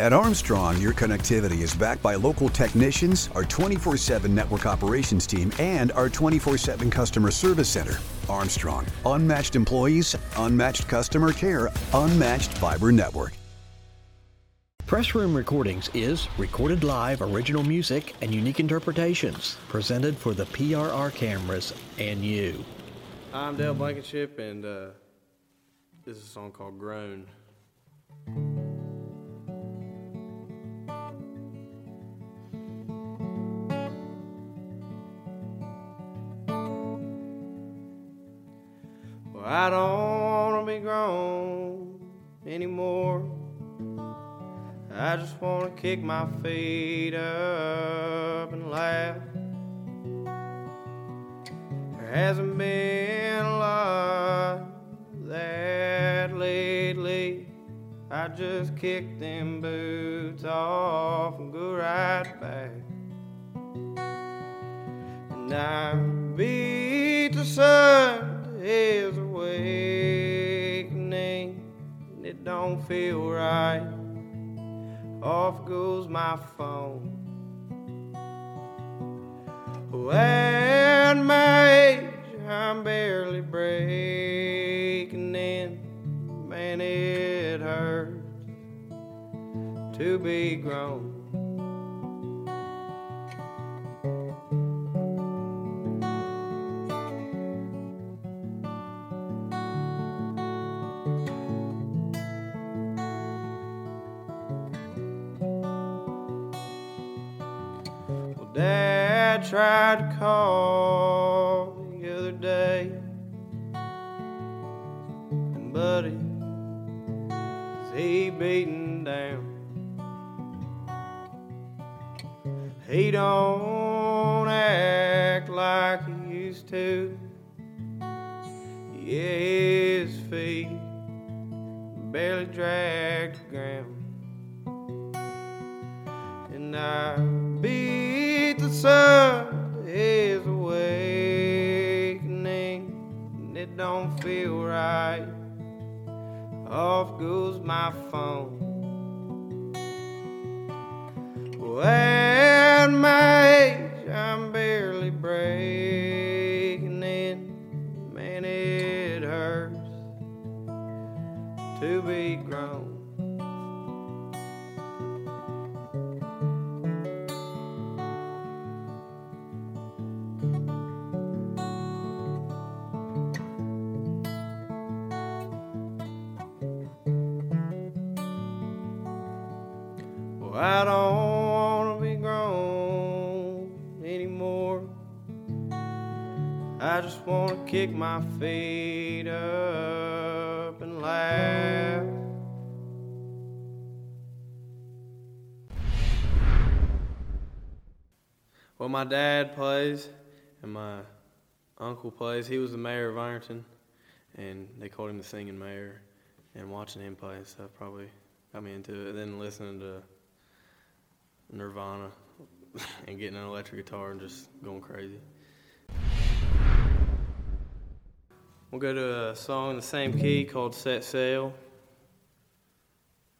At Armstrong, your connectivity is backed by local technicians, our 24 7 network operations team, and our 24 7 customer service center. Armstrong, unmatched employees, unmatched customer care, unmatched fiber network. Press Room Recordings is recorded live original music and unique interpretations presented for the PRR cameras and you. I'm Dale Blankenship, and uh, this is a song called Grown. To kick my feet up and laugh. There hasn't been a lot that lately. I just kick them boots off and go right back. And I beat the sun his awakening. It don't feel right. Off goes my phone. At my age, I'm barely breaking in. Man, it hurts to be grown. Tried to call the other day, and Buddy, is he beaten down? He don't act like he used to. Yeah, his feet barely drag and it don't feel right. Off goes my phone. Well, at my age, I'm barely breaking in. Man, it hurts to be grown. Kick my feet up and laugh. Well, my dad plays and my uncle plays. He was the mayor of Ironton, and they called him the singing mayor. And watching him play and stuff probably got me into it. And then listening to Nirvana and getting an electric guitar and just going crazy. We'll go to a song in the same key called Set Sail.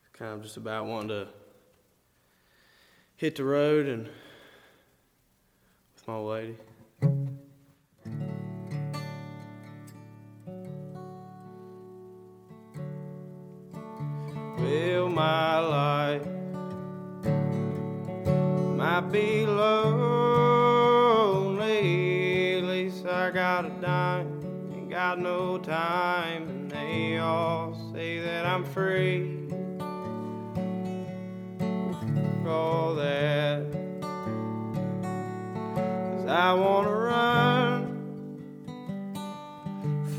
It's kind of just about wanting to hit the road and with my lady. Well, my life might be lonely. Got no time, and they all say that I'm free. All that, 'Cause I wanna run,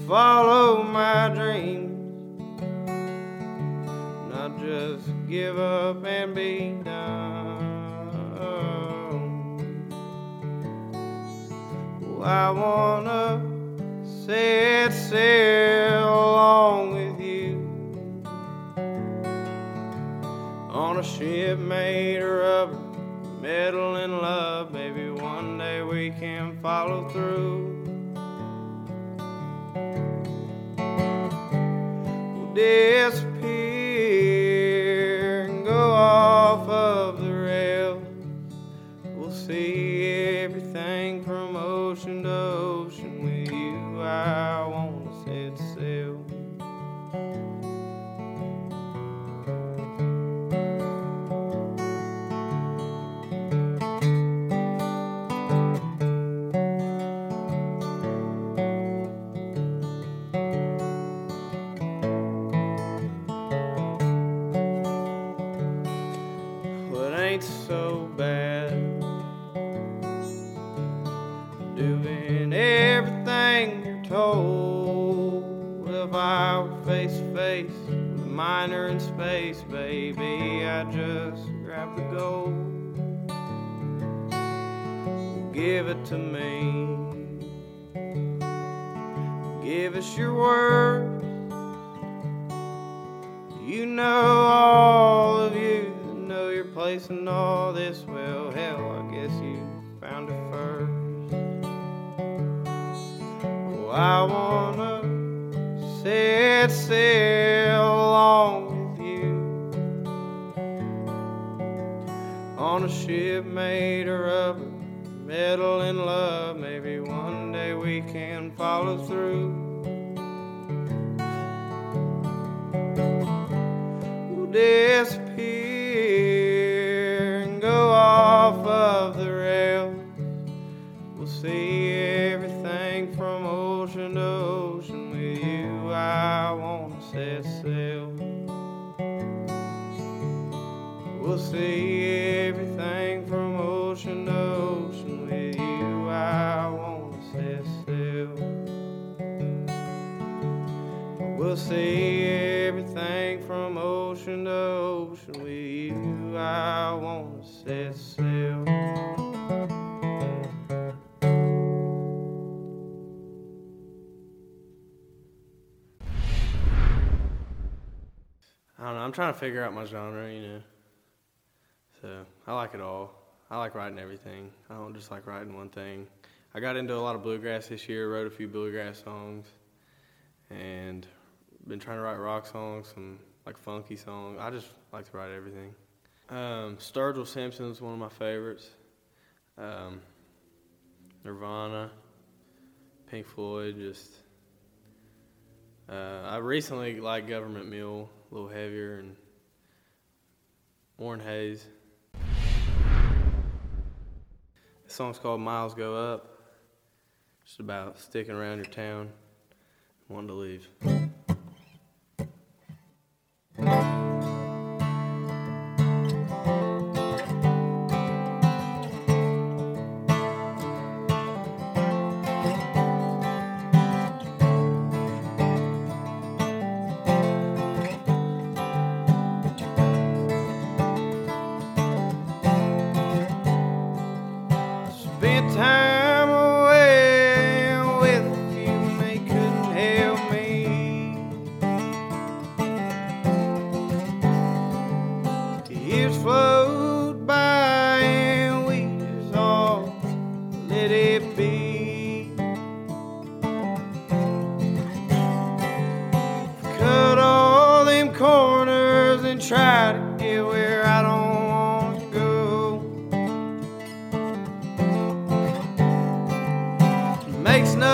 follow my dreams not just give up and be done. Oh, I wanna set sail along with you on a ship made of rubber, metal and love. Maybe one day we can follow through. We'll disappear Doing everything you're told. If I were face to face with a miner in space, baby, I just grab the gold. Give it to me. Give us your word. You know all of you know your place in all this. Sail along with you on a ship made of rubber, metal and love. Maybe one day we can follow through. We'll disappear see everything from ocean to ocean with you. I wanna set sail. We'll see everything from ocean to ocean with you. I wanna set sail. I don't know. I'm trying to figure out my genre, you know. So I like it all. I like writing everything. I don't just like writing one thing. I got into a lot of bluegrass this year. Wrote a few bluegrass songs, and been trying to write rock songs, some like funky songs. I just like to write everything. Um, Sturgill is one of my favorites. Um, Nirvana, Pink Floyd, just. Uh, I recently like Government Mule, a little heavier, and Warren Haynes. The song's called Miles To Go. Just about sticking around your town, wanting to leave. Makes no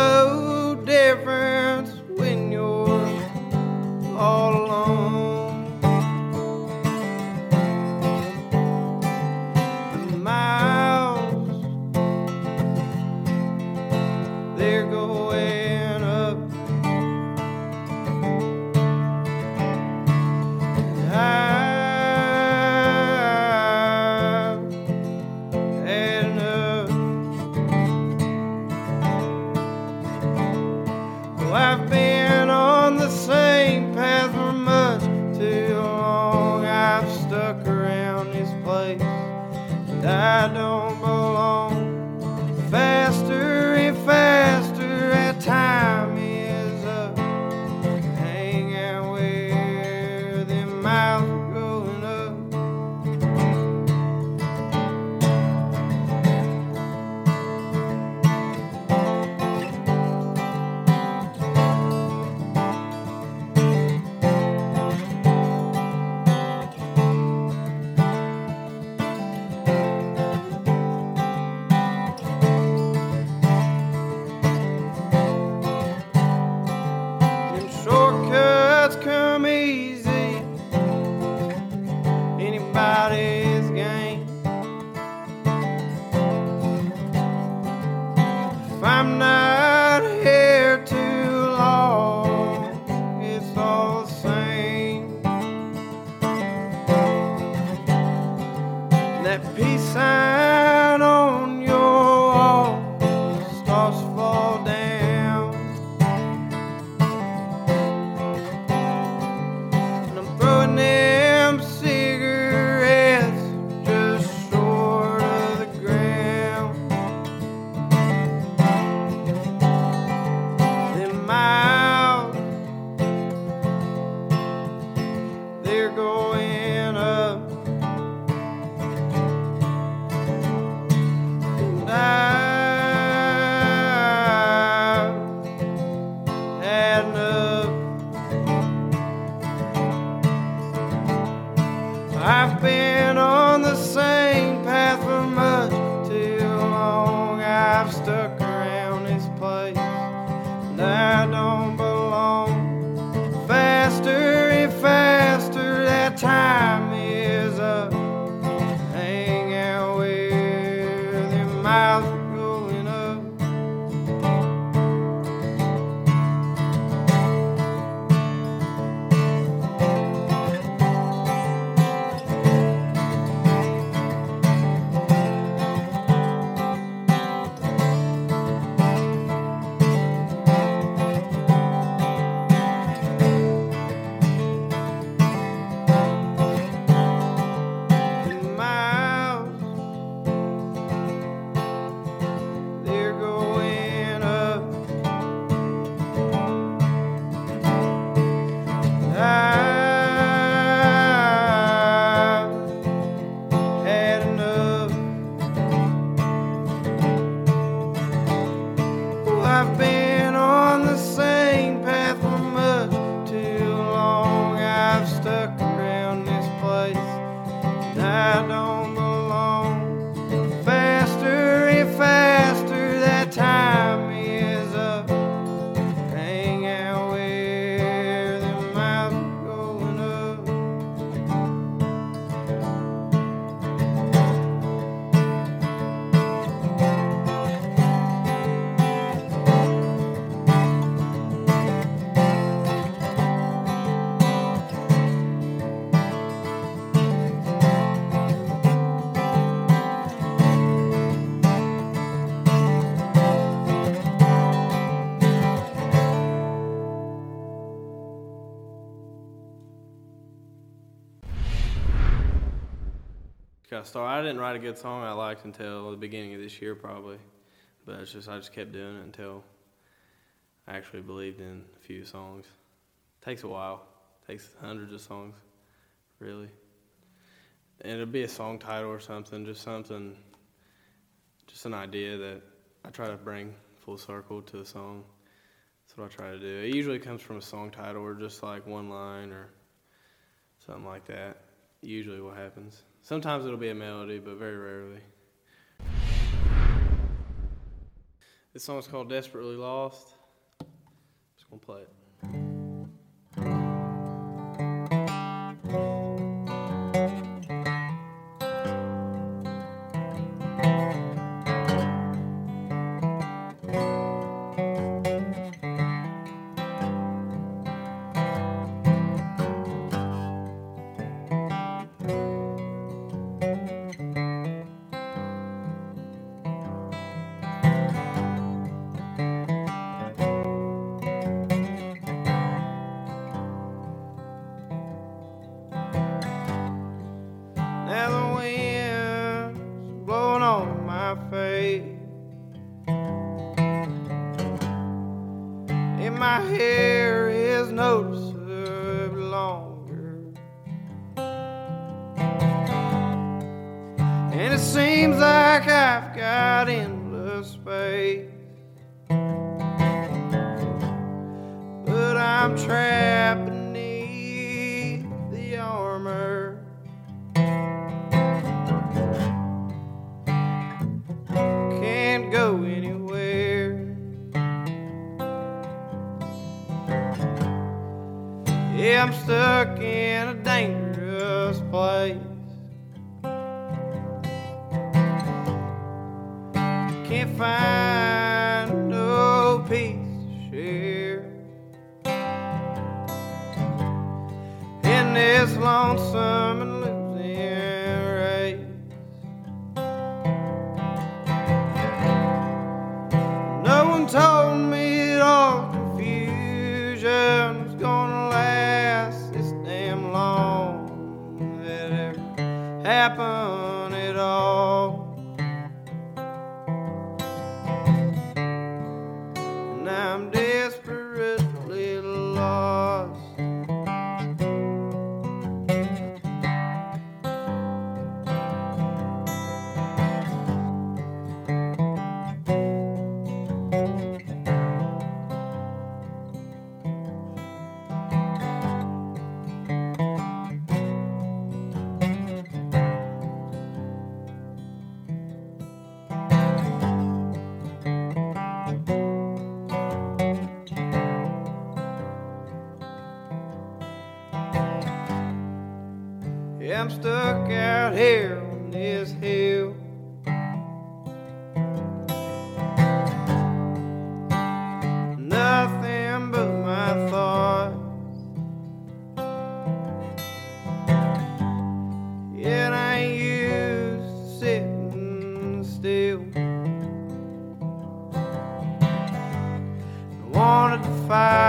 Got started. I didn't write a good song I liked until the beginning of this year, probably. But it's just I just kept doing it until I actually believed in a few songs. takes a while. takes hundreds of songs, really. And it'll be a song title or something, just something, just an idea that I try to bring full circle to a song. That's what I try to do. It usually comes from a song title or just like one line or something like that. Usually what happens. Sometimes it'll be a melody, but very rarely. This song's called Desperately Lost. Just gonna play it. I'm stuck in a dangerous place. Can't find no peace to share. In this lonesome Out here on this hill. Nothing but my thoughts. Yet I ain't used to sitting still. I wanted to fight,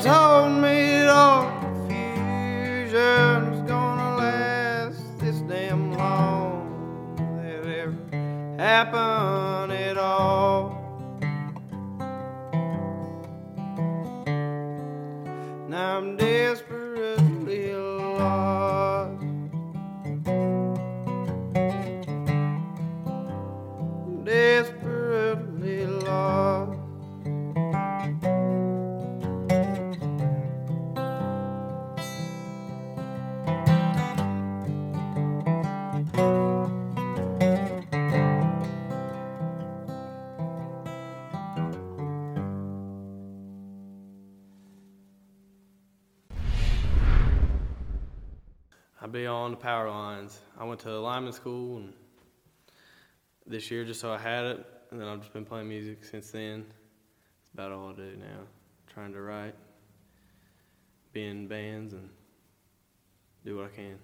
Told me that all confusion was gonna last this damn long. That ever happened I be on the power lines. I went to lineman school and this year just so I had it, and then I've just been playing music since then. It's about all I do now. Trying to write, be in bands, and do what I can.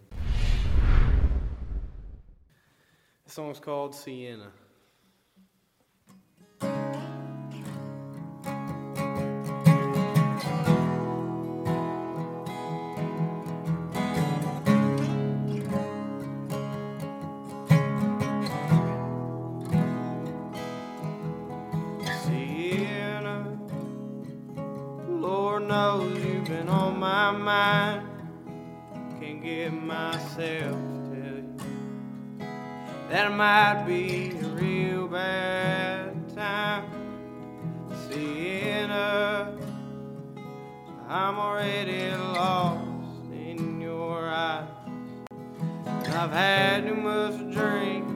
The song's called. Sienna, Can't get myself to you that might be a real bad time. Sienna, I'm already lost in your eyes. I've had too much to drink,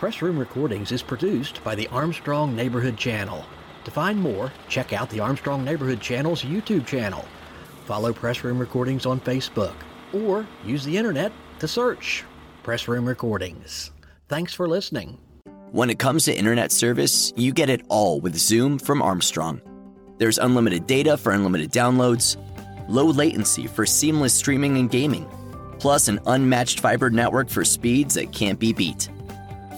Press Room Recordings is produced by the Armstrong Neighborhood Channel. To find more, check out the Armstrong Neighborhood Channel's YouTube channel. Follow Press Room Recordings on Facebook or use the internet to search Press Room Recordings. Thanks for listening. When it comes to internet service, you get it all with Zoom from Armstrong. There's unlimited data for unlimited downloads, low latency for seamless streaming and gaming, plus an unmatched fiber network for speeds that can't be beat.